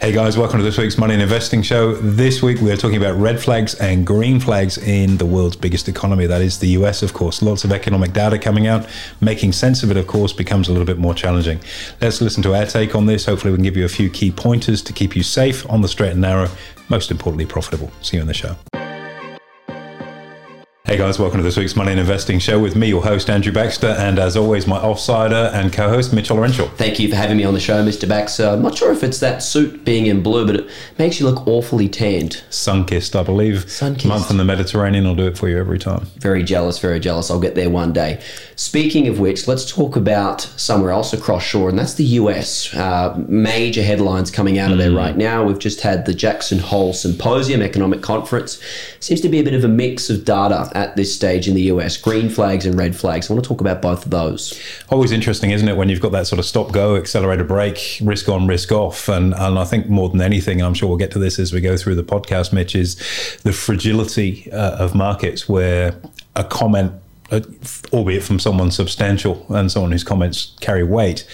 Hey guys, welcome to this week's Money and Investing Show. This week we are talking about red flags and green flags in the world's biggest economy. That is the US, of course. Lots of economic data coming out. Making sense of it, of course, becomes a little bit more challenging. Let's listen to our take on this. Hopefully, we can give you a few key pointers to keep you safe on the straight and narrow, most importantly, profitable. See you in the show. Hey guys, welcome to this week's Money and Investing Show with me, your host, Andrew Baxter, and as always, my offsider and co host, Mitchell Renshaw. Thank you for having me on the show, Mr. Baxter. I'm not sure if it's that suit being in blue, but it makes you look awfully tanned. Sun kissed, I believe. Sun kissed. Month in the Mediterranean will do it for you every time. Very jealous, very jealous. I'll get there one day. Speaking of which, let's talk about somewhere else across shore, and that's the US. Uh, major headlines coming out of there right now. We've just had the Jackson Hole Symposium Economic Conference. Seems to be a bit of a mix of data at this stage in the US green flags and red flags. I want to talk about both of those. Always interesting, isn't it, when you've got that sort of stop go, accelerator brake, risk on, risk off. And, and I think more than anything, and I'm sure we'll get to this as we go through the podcast, Mitch, is the fragility uh, of markets where a comment uh, albeit from someone substantial and someone whose comments carry weight,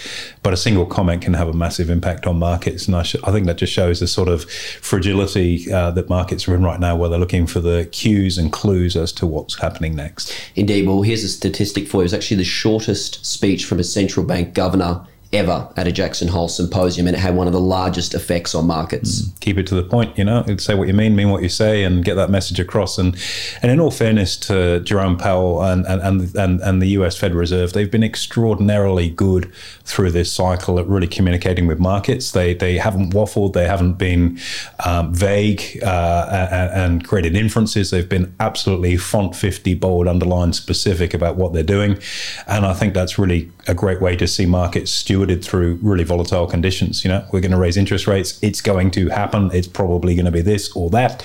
but a single comment can have a massive impact on markets. And I, sh- I think that just shows the sort of fragility uh, that markets are in right now, where they're looking for the cues and clues as to what's happening next. Indeed. Well, here's a statistic for you. It's actually the shortest speech from a central bank governor ever at a Jackson Hole symposium, and it had one of the largest effects on markets. Mm. Keep it to the point, you know. Say what you mean, mean what you say, and get that message across. And and in all fairness to Jerome Powell and and and, and the U.S. Federal Reserve, they've been extraordinarily good through this cycle at really communicating with markets. They they haven't waffled, they haven't been um, vague uh, and, and created inferences. They've been absolutely font fifty, bold, underlined, specific about what they're doing, and I think that's really a great way to see markets stewarded through really volatile conditions. You know, we're going to raise interest rates. It's going to happen. It's probably going to be this or that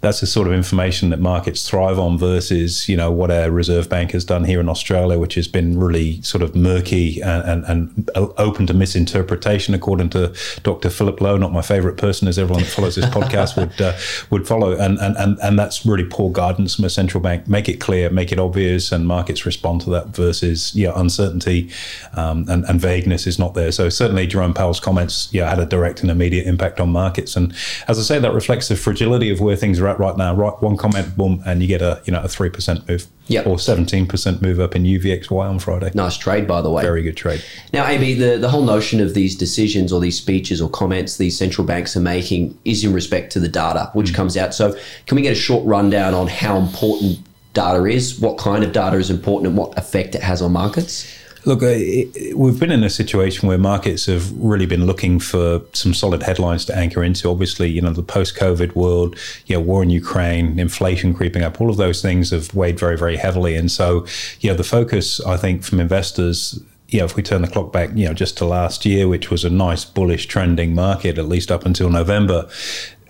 that's the sort of information that markets thrive on versus you know what our reserve bank has done here in Australia, which has been really sort of murky and, and, and open to misinterpretation, according to Dr. Philip Lowe, not my favourite person, as everyone that follows this podcast would uh, would follow, and, and and and that's really poor guidance from a central bank. Make it clear, make it obvious, and markets respond to that. Versus yeah, uncertainty um, and, and vagueness is not there. So certainly Jerome Powell's comments yeah had a direct and immediate impact on markets, and as I say, that reflects the fragility of where things are at right now. Right, one comment, boom, and you get a you know a three percent move. Yep. Or seventeen percent move up in UVXY on Friday. Nice trade, by the way. Very good trade. Now, AB, the, the whole notion of these decisions or these speeches or comments these central banks are making is in respect to the data which mm. comes out. So, can we get a short rundown on how important data is, what kind of data is important, and what effect it has on markets? Look, uh, it, we've been in a situation where markets have really been looking for some solid headlines to anchor into. Obviously, you know, the post-COVID world, you know, war in Ukraine, inflation creeping up, all of those things have weighed very, very heavily. And so, you know, the focus, I think, from investors you know, if we turn the clock back, you know, just to last year, which was a nice bullish trending market, at least up until November,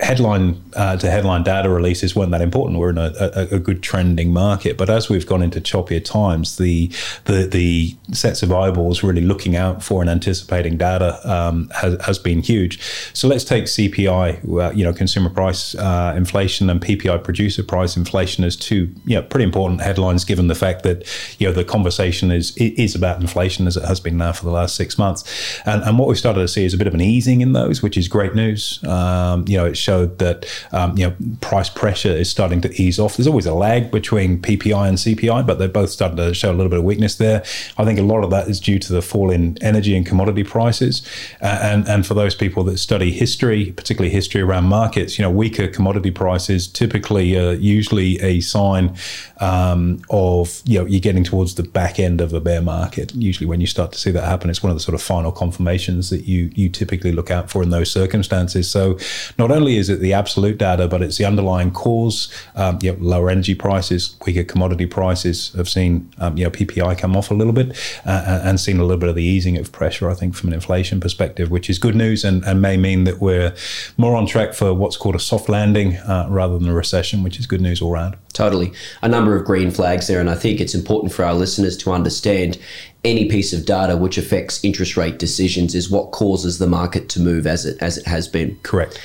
headline uh, to headline data releases weren't that important. We're in a, a, a, good trending market, but as we've gone into choppier times, the the the sets of eyeballs really looking out for and anticipating data um, has, has been huge. So let's take CPI, uh, you know, consumer price uh, inflation, and PPI producer price inflation as two, you know, pretty important headlines given the fact that you know the conversation is is about inflation as it has been now for the last six months, and, and what we've started to see is a bit of an easing in those, which is great news. Um, you know, it showed that um, you know price pressure is starting to ease off. There's always a lag between PPI and CPI, but they're both starting to show a little bit of weakness there. I think a lot of that is due to the fall in energy and commodity prices, uh, and and for those people that study history, particularly history around markets, you know, weaker commodity prices typically are usually a sign um, of you know you're getting towards the back end of a bear market. Usually, when you start to see that happen, it's one of the sort of final confirmations that you you typically look out for in those circumstances. So, not only is it the absolute data, but it's the underlying cause. Um, you know, lower energy prices, weaker commodity prices have seen um, you know PPI come off a little bit uh, and seen a little bit of the easing of pressure. I think from an inflation perspective, which is good news and, and may mean that we're more on track for what's called a soft landing uh, rather than a recession, which is good news all around. Totally. A number of green flags there. And I think it's important for our listeners to understand any piece of data which affects interest rate decisions is what causes the market to move as it as it has been. Correct.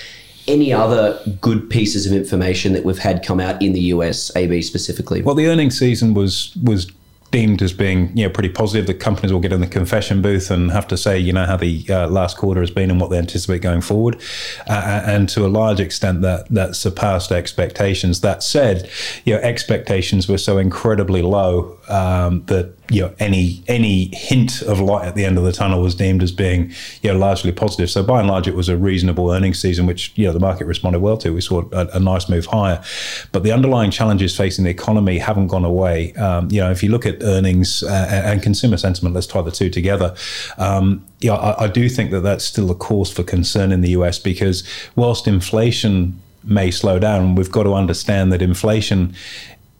Any other good pieces of information that we've had come out in the US, AB specifically? Well, the earnings season was was deemed as being you know pretty positive. The companies will get in the confession booth and have to say you know how the uh, last quarter has been and what they anticipate going forward, uh, and to a large extent that that surpassed expectations. That said, you know expectations were so incredibly low um, that you know any any hint of light at the end of the tunnel was deemed as being you know largely positive. So by and large, it was a reasonable earnings season, which you know the market responded well to. We saw a, a nice move higher, but the underlying challenges facing the economy haven't gone away. Um, you know, if you look at earnings uh, and consumer sentiment, let's tie the two together. Um, yeah, I, I do think that that's still a cause for concern in the US because whilst inflation may slow down, we've got to understand that inflation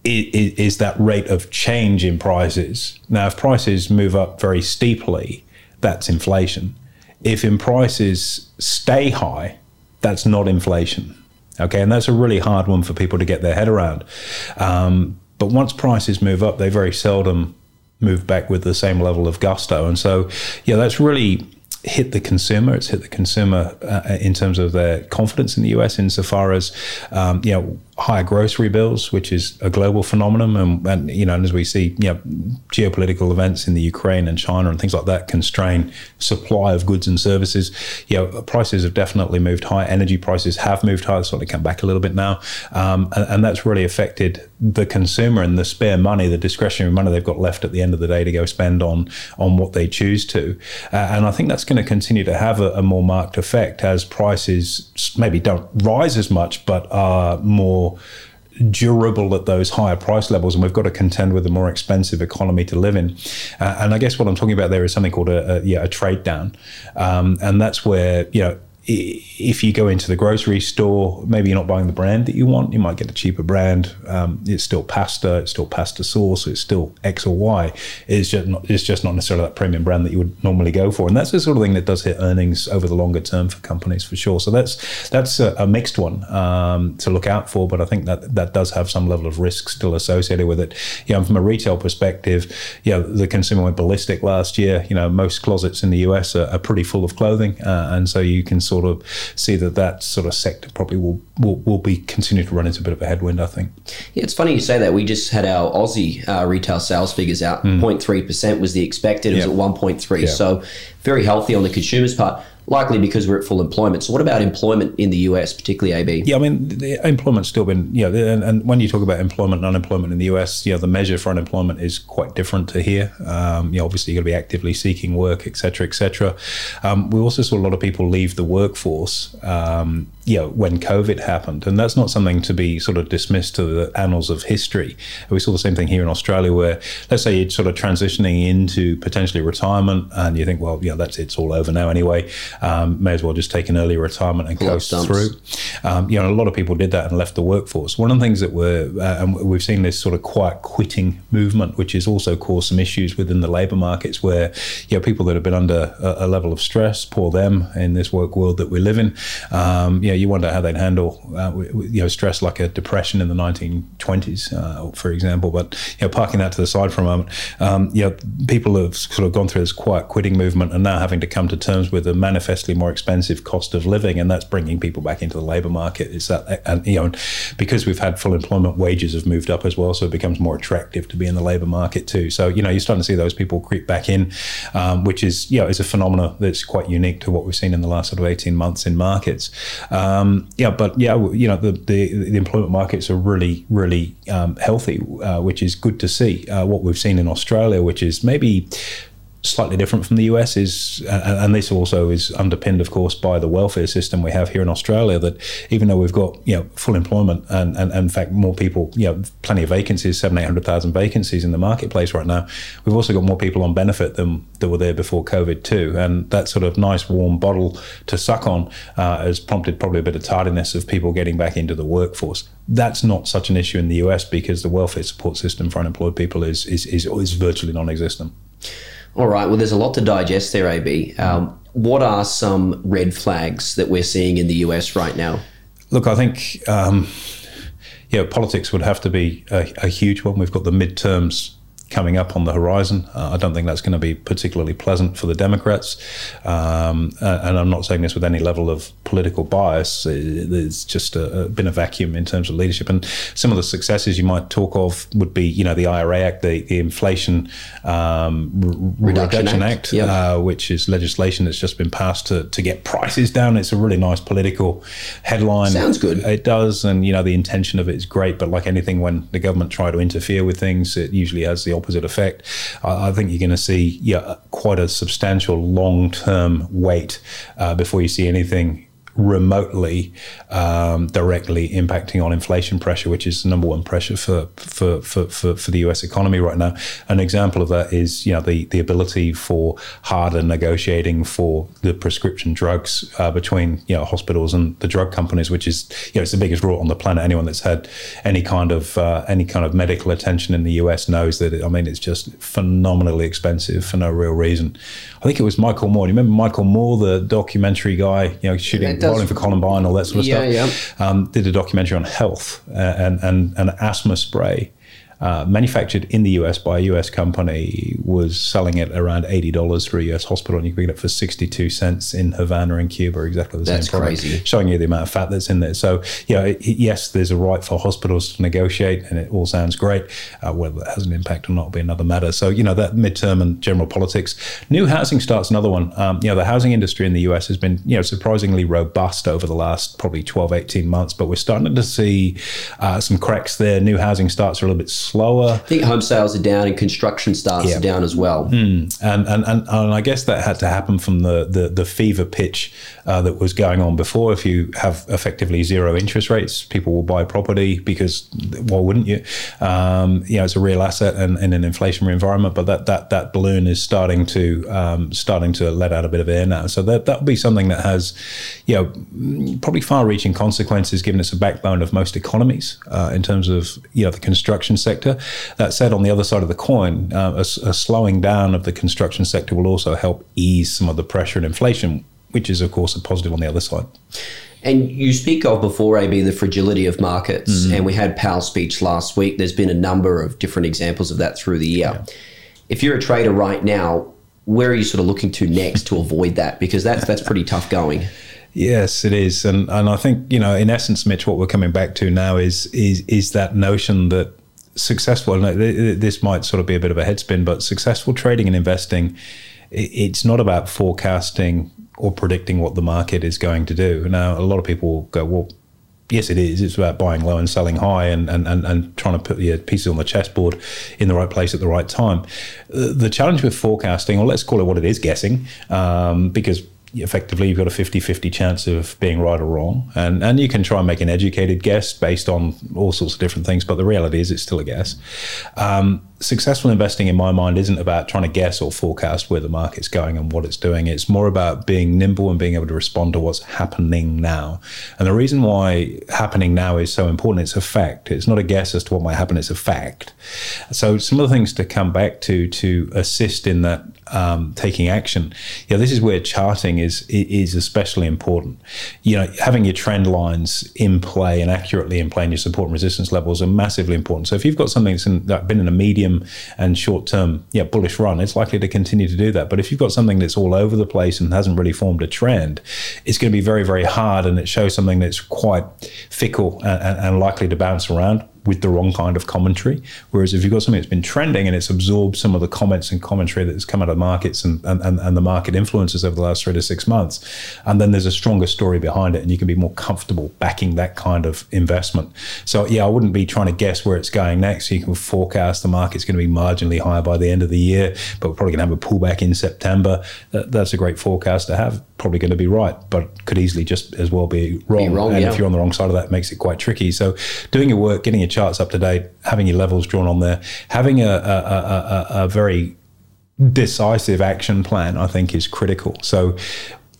is, that rate of change in prices. Now, if prices move up very steeply, that's inflation. If in prices stay high, that's not inflation. Okay, and that's a really hard one for people to get their head around. Um, but once prices move up, they very seldom move back with the same level of gusto. And so, yeah, that's really hit the consumer. It's hit the consumer uh, in terms of their confidence in the US, insofar as um, you know higher grocery bills, which is a global phenomenon, and, and, you know, and as we see, you know, geopolitical events in the Ukraine and China and things like that constrain supply of goods and services. You know, prices have definitely moved high. Energy prices have moved high. They sort of come back a little bit now, um, and, and, that's really affected the consumer and the spare money, the discretionary money they've got left at the end of the day to go spend on on what they choose to. Uh, and I think that's going to continue to have a, a more marked effect as prices maybe don't rise as much, but are more more durable at those higher price levels, and we've got to contend with a more expensive economy to live in. Uh, and I guess what I'm talking about there is something called a, a yeah a trade down, um, and that's where you know if you go into the grocery store, maybe you're not buying the brand that you want. You might get a cheaper brand. Um, it's still pasta. It's still pasta sauce. It's still X or Y. It's just not. It's just not necessarily that premium brand that you would normally go for. And that's the sort of thing that does hit earnings over the longer term for companies for sure. So that's that's a, a mixed one um, to look out for. But I think that that does have some level of risk still associated with it. You know, from a retail perspective, you know, the consumer went ballistic last year. You know, most closets in the US are, are pretty full of clothing, uh, and so you can sort sort of see that that sort of sector probably will, will, will be continue to run into a bit of a headwind, I think. Yeah, it's funny you say that. We just had our Aussie uh, retail sales figures out. Mm. 0.3% was the expected. It was at 1.3. Yeah. So very healthy on the consumer's part likely because we're at full employment. So, what about employment in the US, particularly AB? Yeah, I mean, the employment's still been, you know, and, and, when you talk about employment and unemployment in the US, you know, the measure for unemployment is quite different to here. Um, you know, obviously, you've got to be actively seeking work, et cetera, et cetera. Um, we also saw a lot of people leave the workforce, um, you know, when COVID happened. And that's not something to be sort of dismissed to the annals of history. We saw the same thing here in Australia, where let's say you're sort of transitioning into potentially retirement and you think, well, yeah, that's it's all over now anyway um, may as well just take an early retirement and coast through. Um, you know, a lot of people did that and left the workforce. One of the things that we're, uh, and we've seen this sort of quiet quitting movement, which has also caused some issues within the labour markets where, you know, people that have been under a, a level of stress, poor them in this work world that we live in. Um, you know, you wonder how they'd handle, uh, you know, stress like a depression in the 1920s, uh, for example. But, you know, parking that to the side for a moment, um, you know, people have sort of gone through this quiet quitting movement and now having to come to terms with a manifest manifestly more expensive cost of living, and that's bringing people back into the labour market. Is that and you know because we've had full employment, wages have moved up as well, so it becomes more attractive to be in the labour market too. So you know you're starting to see those people creep back in, um, which is you know is a phenomenon that's quite unique to what we've seen in the last sort of 18 months in markets. Um, yeah, but yeah, you know the, the, the employment markets are really really um, healthy, uh, which is good to see. Uh, what we've seen in Australia, which is maybe slightly different from the US is, and this also is underpinned, of course, by the welfare system we have here in Australia. That even though we've got you know full employment and, and, and in fact more people, you know, plenty of vacancies, seven eight hundred thousand vacancies in the marketplace right now, we've also got more people on benefit than that were there before COVID too, and that sort of nice warm bottle to suck on uh, has prompted probably a bit of tardiness of people getting back into the workforce. That's not such an issue in the US because the welfare support system for unemployed people is is, is, is virtually non-existent. All right. Well, there's a lot to digest there, AB. Um, what are some red flags that we're seeing in the US right now? Look, I think um, yeah, politics would have to be a, a, huge one. We've got the midterms coming up on the horizon. Uh, I don't think that's going to be particularly pleasant for the Democrats. Um, and I'm not saying this with any level of political bias. There's just a, a, been a vacuum in terms of leadership. And some of the successes you might talk of would be, you know, the IRA Act, the, the Inflation um, Reduction, Reduction, Act, Act yep. uh, which is legislation that's just been passed to, to get prices down. It's a really nice political headline. Sounds good. It does. And, you know, the intention of it is great. But like anything, when the government try to interfere with things, it usually has the opposite effect. I, I think you're going to see yeah, quite a substantial long term wait uh, before you see anything remotely um, directly impacting on inflation pressure, which is the number one pressure for, for, for, for, for the US economy right now. An example of that is you know the, the ability for harder negotiating for the prescription drugs uh, between you know hospitals and the drug companies, which is you know it's the biggest rot on the planet. Anyone that's had any kind of uh, any kind of medical attention in the US knows that it, I mean it's just phenomenally expensive for no real reason. I think it was Michael Moore. Do you remember Michael Moore, the documentary guy, you know, shooting Bowling for Columbine, all that sort of yeah, stuff. Yeah. Um, did a documentary on health uh, and, and, and asthma spray uh, manufactured in the US by a US company, was selling it around eighty dollars for a US hospital, and you can get it for sixty two cents in Havana in Cuba, exactly the that's same product, crazy. showing you the amount of fat that's in there. So, yeah, it, yes, there's a right for hospitals to negotiate, and it all sounds great. Uh, whether that has an impact or not will be another matter. So, you know, that midterm and general politics. New housing starts another one. Um, you know, the housing industry in the US has been, you know, surprisingly robust over the last probably 12, 18 months, but we're starting to see uh, some cracks there. New housing starts are a little bit slower. I think home sales are down and construction starts yeah. are down as well. Mm. And, and, and and I guess that had to happen from the the, the fever pitch uh, that was going on before. If you have effectively zero interest rates, people will buy property because why wouldn't you? Um, you know, it's a real asset in, in, an inflationary environment. But that that that balloon is starting to um, starting to let out a bit of air now. So that that will be something that has, you know, probably far-reaching consequences given it's a backbone of most economies uh, in terms of you know the construction sector. That said, on the other side of the coin, uh, a, a slowing down of the construction sector will also help ease some of the pressure and inflation, which is, of course, a positive on the other side. And you speak of before, AB, the fragility of markets. Mm-hmm. And we had Powell's speech last week. There's been a number of different examples of that through the year. Yeah. If you're a trader right now, where are you sort of looking to next to avoid that? Because that's that's pretty tough going. Yes, it is, and and I think you know, in essence, Mitch, what we're coming back to now is is is that notion that successful, and this might sort of be a bit of a headspin, but successful trading and investing, it's not about forecasting or predicting what the market is going to do. Now, a lot of people go, well, yes, it is. It's about buying low and selling high and, and, and, and trying to put your pieces on the chessboard in the right place at the right time. The challenge with forecasting, or let's call it what it is, guessing, um, because effectively you've got a 50-50 chance of being right or wrong and and you can try and make an educated guess based on all sorts of different things but the reality is it's still a guess um, successful investing in my mind isn't about trying to guess or forecast where the market's going and what it's doing it's more about being nimble and being able to respond to what's happening now and the reason why happening now is so important it's a fact it's not a guess as to what might happen it's a fact so some of the things to come back to to assist in that um, taking action. Yeah, this is where charting is is especially important. You know, having your trend lines in play and accurately in play and your support and resistance levels are massively important. So if you've got something that's, in, been in a medium and short term, yeah, bullish run, it's likely to continue to do that. But if you've got something that's all over the place and hasn't really formed a trend, it's going to be very very hard, and it shows something that's quite fickle and, and, and likely to bounce around with the wrong kind of commentary. Whereas if you've got something that's been trending and it's absorbed some of the comments and commentary that's come out of the markets and, and, and the market influences over the last three to six months, and then there's a stronger story behind it and you can be more comfortable backing that kind of investment. So yeah, I wouldn't be trying to guess where it's going next. You can forecast the market's going to be marginally higher by the end of the year, but we're probably going to have a pullback in September. That, that's a great forecast to have. Probably going to be right, but could easily just as well be wrong. Be wrong and yeah. if you're on the wrong side of that, it makes it quite tricky. So doing your work, getting your charts up to date, having your levels drawn on there, having a, a, a, a very decisive action plan, I think, is critical. So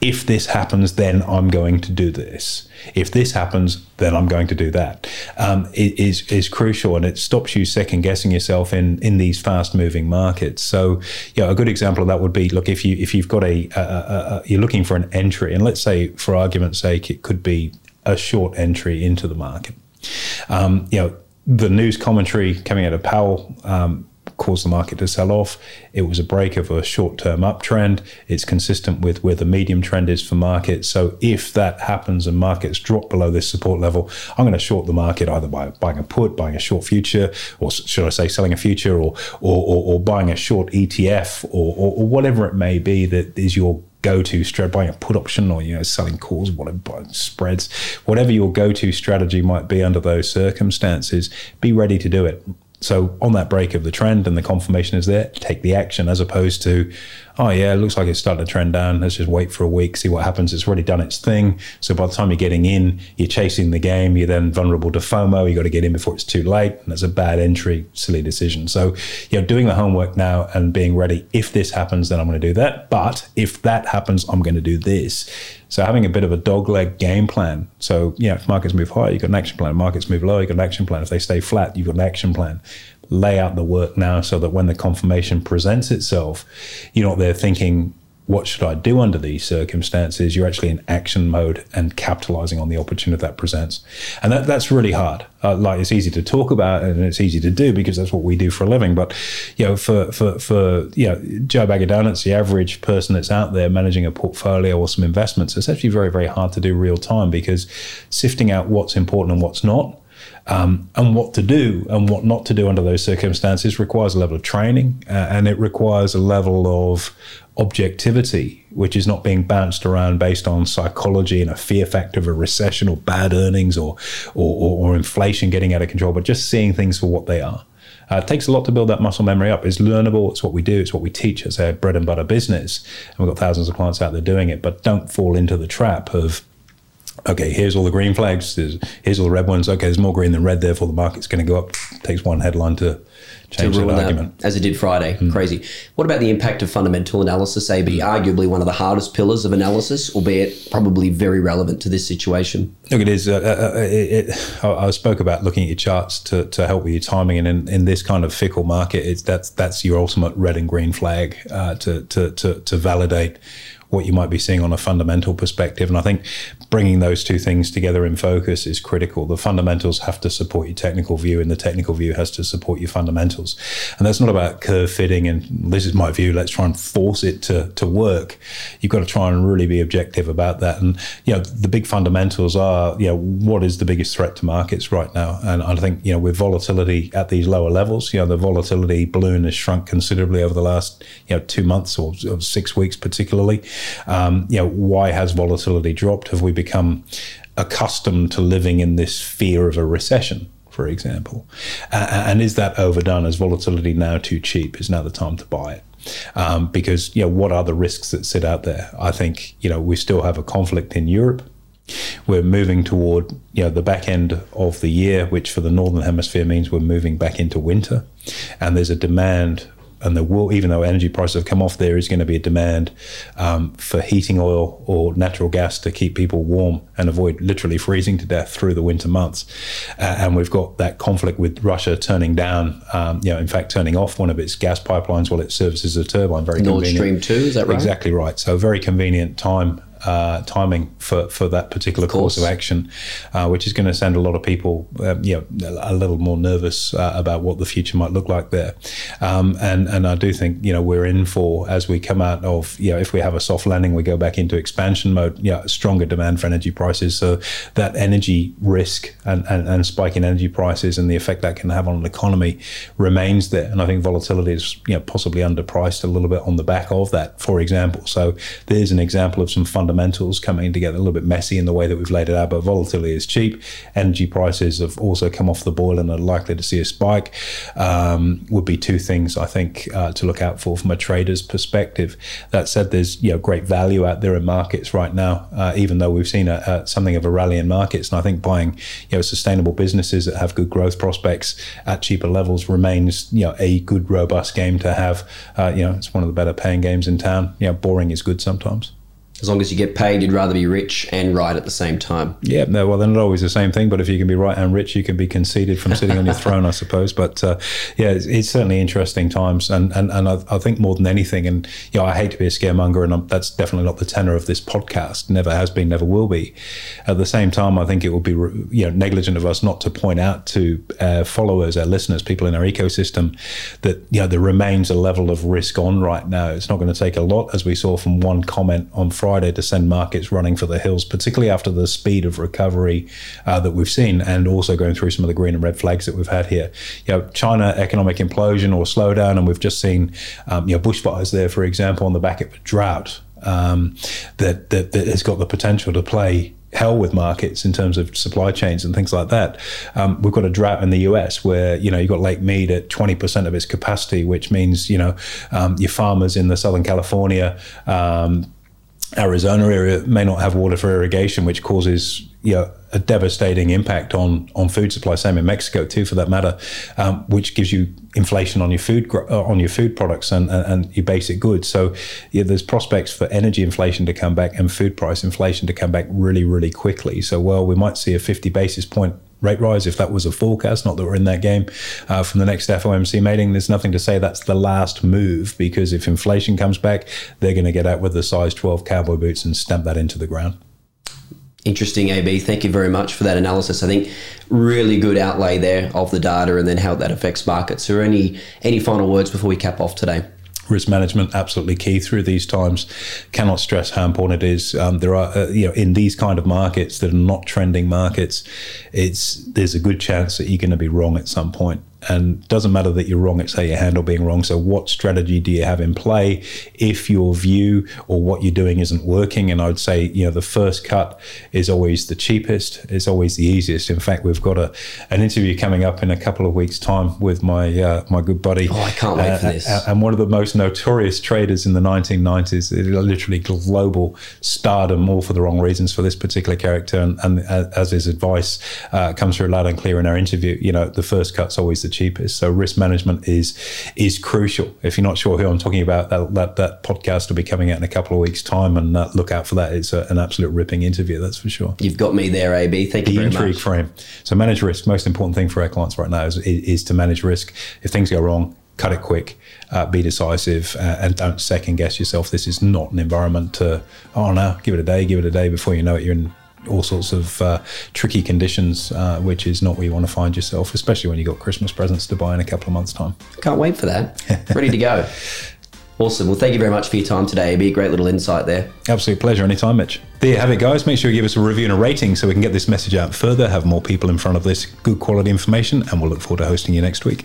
if this happens, then I'm going to do this. If this happens, then I'm going to do that. Um, is is crucial, and it stops you second guessing yourself in in these fast moving markets. So, yeah, a good example of that would be look if you if you've got a, a, a, a you're looking for an entry, and let's say for argument's sake, it could be a short entry into the market. Um, you know, the news commentary coming out of Powell um, caused the market to sell off. It was a break of a short term uptrend. It's consistent with where the medium trend is for markets. So if that happens and markets drop below this support level, I'm going to short the market either by buying a put, buying a short future, or should I say selling a future, or or, or, or buying a short ETF, or, or, or whatever it may be that is your go-to strategy, buying a put option or you know selling calls, whatever spreads, whatever your go-to strategy might be under those circumstances, be ready to do it. So on that break of the trend and the confirmation is there, take the action as opposed to, oh yeah, it looks like it's starting to trend down. Let's just wait for a week, see what happens. It's already done its thing. So by the time you're getting in, you're chasing the game. You're then vulnerable to FOMO. You got to get in before it's too late, and that's a bad entry, silly decision. So you know, doing the homework now and being ready. If this happens, then I'm going to do that. But if that happens, I'm going to do this. So having a bit of a dogleg game plan. So yeah, if markets move higher, you've got an action plan. Markets move lower, you've got an action plan. If they stay flat, you've got an action plan lay out the work now so that when the confirmation presents itself, you're not there thinking, what should I do under these circumstances? You're actually in action mode and capitalizing on the opportunity that presents. And that, that's really hard. Uh, like it's easy to talk about and it's easy to do because that's what we do for a living. But, you know, for, for, for you know, Joe Bag it's the average person that's out there managing a portfolio or some investments, it's actually very, very hard to do real time because sifting out what's important and what's not um, and what to do and what not to do under those circumstances requires a level of training uh, and it requires a level of objectivity, which is not being bounced around based on psychology and a fear factor of a recession or bad earnings or, or, or inflation getting out of control, but just seeing things for what they are. Uh, it takes a lot to build that muscle memory up. It's learnable. It's what we do. It's what we teach It's a bread and butter business. And we've got thousands of clients out there doing it. But don't fall into the trap of okay, here's all the green flags, there's, here's all the red ones. Okay, there's more green than red, therefore the market's going to go up. Takes one headline to change to that argument. As it did Friday. Mm. Crazy. What about the impact of fundamental analysis, AB? Arguably one of the hardest pillars of analysis, albeit probably very relevant to this situation. Look, it is. Uh, uh, uh it, it, I spoke about looking at your charts to, to help with your timing, and in, in this kind of fickle market, it's that's that's your ultimate red and green flag uh, to, to to to validate what you might be seeing on a fundamental perspective. And I think bringing those two things together in focus is critical. The fundamentals have to support your technical view, and the technical view has to support your fundamentals. And that's not about curve fitting. And this is my view. Let's try and force it to to work. You've got to try and really be objective about that. And you know, the big fundamentals are you know what is the biggest threat to markets right now. And I think you know with volatility at these lower levels, you know the volatility balloon has shrunk considerably over the last you know two months or, or six weeks, particularly. Um, you know, why has volatility dropped? Have we become accustomed to living in this fear of a recession? For example, uh, and is that overdone? Is volatility now too cheap? Is now the time to buy it? Um, because you know what are the risks that sit out there? I think you know we still have a conflict in Europe. We're moving toward you know the back end of the year, which for the northern hemisphere means we're moving back into winter, and there's a demand and there will, even though energy prices have come off, there is going to be a demand um, for heating oil or natural gas to keep people warm and avoid literally freezing to death through the winter months. Uh, and we've got that conflict with Russia turning down, um, you know, in fact, turning off one of its gas pipelines while it services a turbine. Very Nord convenient. Stream 2, is that right? Exactly right. So, very convenient time uh, timing for, for that particular of course of action, uh, which is going to send a lot of people, uh, you know, a little more nervous uh, about what the future might look like there. Um, and and I do think you know we're in for as we come out of you know if we have a soft landing, we go back into expansion mode. You know, stronger demand for energy prices, so that energy risk and, and, and spike in energy prices and the effect that can have on an economy remains there. And I think volatility is you know possibly underpriced a little bit on the back of that, for example. So there's an example of some fundamental fundamentals coming together a little bit messy in the way that we've laid it out, but volatility is cheap. Energy prices have also come off the boil and are likely to see a spike. Um, would be two things I think uh, to look out for from a trader's perspective. That said, there's you know great value out there in markets right now, uh, even though we've seen a, a, something of a rally in markets. And I think buying you know sustainable businesses that have good growth prospects at cheaper levels remains you know a good robust game to have. Uh, you know, it's one of the better paying games in town. You know, boring is good sometimes. As long as you get paid, you'd rather be rich and right at the same time. Yeah, no, well, they're not always the same thing, but if you can be right and rich, you can be conceited from sitting on your throne, I suppose. But uh, yeah, it's, it's, certainly interesting times. And, and, and I, I, think more than anything, and you know, I hate to be a scaremonger, and I'm, that's definitely not the tenor of this podcast, never has been, never will be. At the same time, I think it would be you know, negligent of us not to point out to our followers, our listeners, people in our ecosystem, that you know, there remains a level of risk on right now. It's not going to take a lot, as we saw from one comment on Friday Friday to send markets running for the hills, particularly after the speed of recovery uh, that we've seen, and also going through some of the green and red flags that we've had here. You know, China economic implosion or slowdown, and we've just seen um, you know bushfires there, for example, on the back of a drought um, that, that that has got the potential to play hell with markets in terms of supply chains and things like that. Um, we've got a drought in the US where you know you've got Lake Mead at 20% of its capacity, which means you know um, your farmers in the Southern California. Um, Arizona area may not have water for irrigation, which causes you know, a devastating impact on on food supply. Same in Mexico too, for that matter, um, which gives you inflation on your food uh, on your food products and, and, and, your basic goods. So yeah, there's prospects for energy inflation to come back and food price inflation to come back really really quickly. So well, we might see a 50 basis point rate rise if that was a forecast. Not that we're in that game uh, from the next FOMC meeting. There's nothing to say that's the last move because if inflation comes back, they're going to get out with the size 12 cowboy boots and stamp that into the ground. Interesting, AB. Thank you very much for that analysis. I think really good outlay there of the data and then how that affects markets. So, any any final words before we cap off today? Risk management absolutely key through these times. Cannot stress how important it is. Um, there are, uh, you know, in these kind of markets that are not trending markets, it's there's a good chance that you're going to be wrong at some point and doesn't matter that you're wrong it's how you handle being wrong. So what strategy do you have in play if your view or what you're doing isn't working? And i would say you know the first cut is always the cheapest. It's always the easiest. In fact we've got a an interview coming up in a couple of weeks time with my uh, my good buddy. Oh i can't wait uh, for this and one of the most notorious traders in the 1990s literally global stardom all for the wrong reasons for this particular character. And, and uh, as his advice uh, comes through loud and clear in our interview you know the first cut's always the cheapest. So risk management is is crucial. If you're not sure who I'm talking about, that that, that podcast will be coming out in a couple of weeks' time, and uh, look out for that. It's a, an absolute ripping interview, that's for sure. You've got me there, AB. Thank the you very intrigue much. frame. So manage risk. Most important thing for our clients right now is, is to manage risk. If things go wrong, cut it quick, uh, be decisive, uh, and don't second guess yourself. This is not an environment to, oh no, give it a day, give it a day before you know it, you're in all sorts of uh, tricky conditions, uh, which is not where you want to find yourself, especially when you've got Christmas presents to buy in a couple of months' time. Can't wait for that. Ready to go. Awesome. Well, thank you very much for your time today. It'd be a great little insight there. Absolute pleasure. Anytime, Mitch. There you have it, guys. Make sure you give us a review and a rating so we can get this message out further, have more people in front of this good quality information, and we'll look forward to hosting you next week.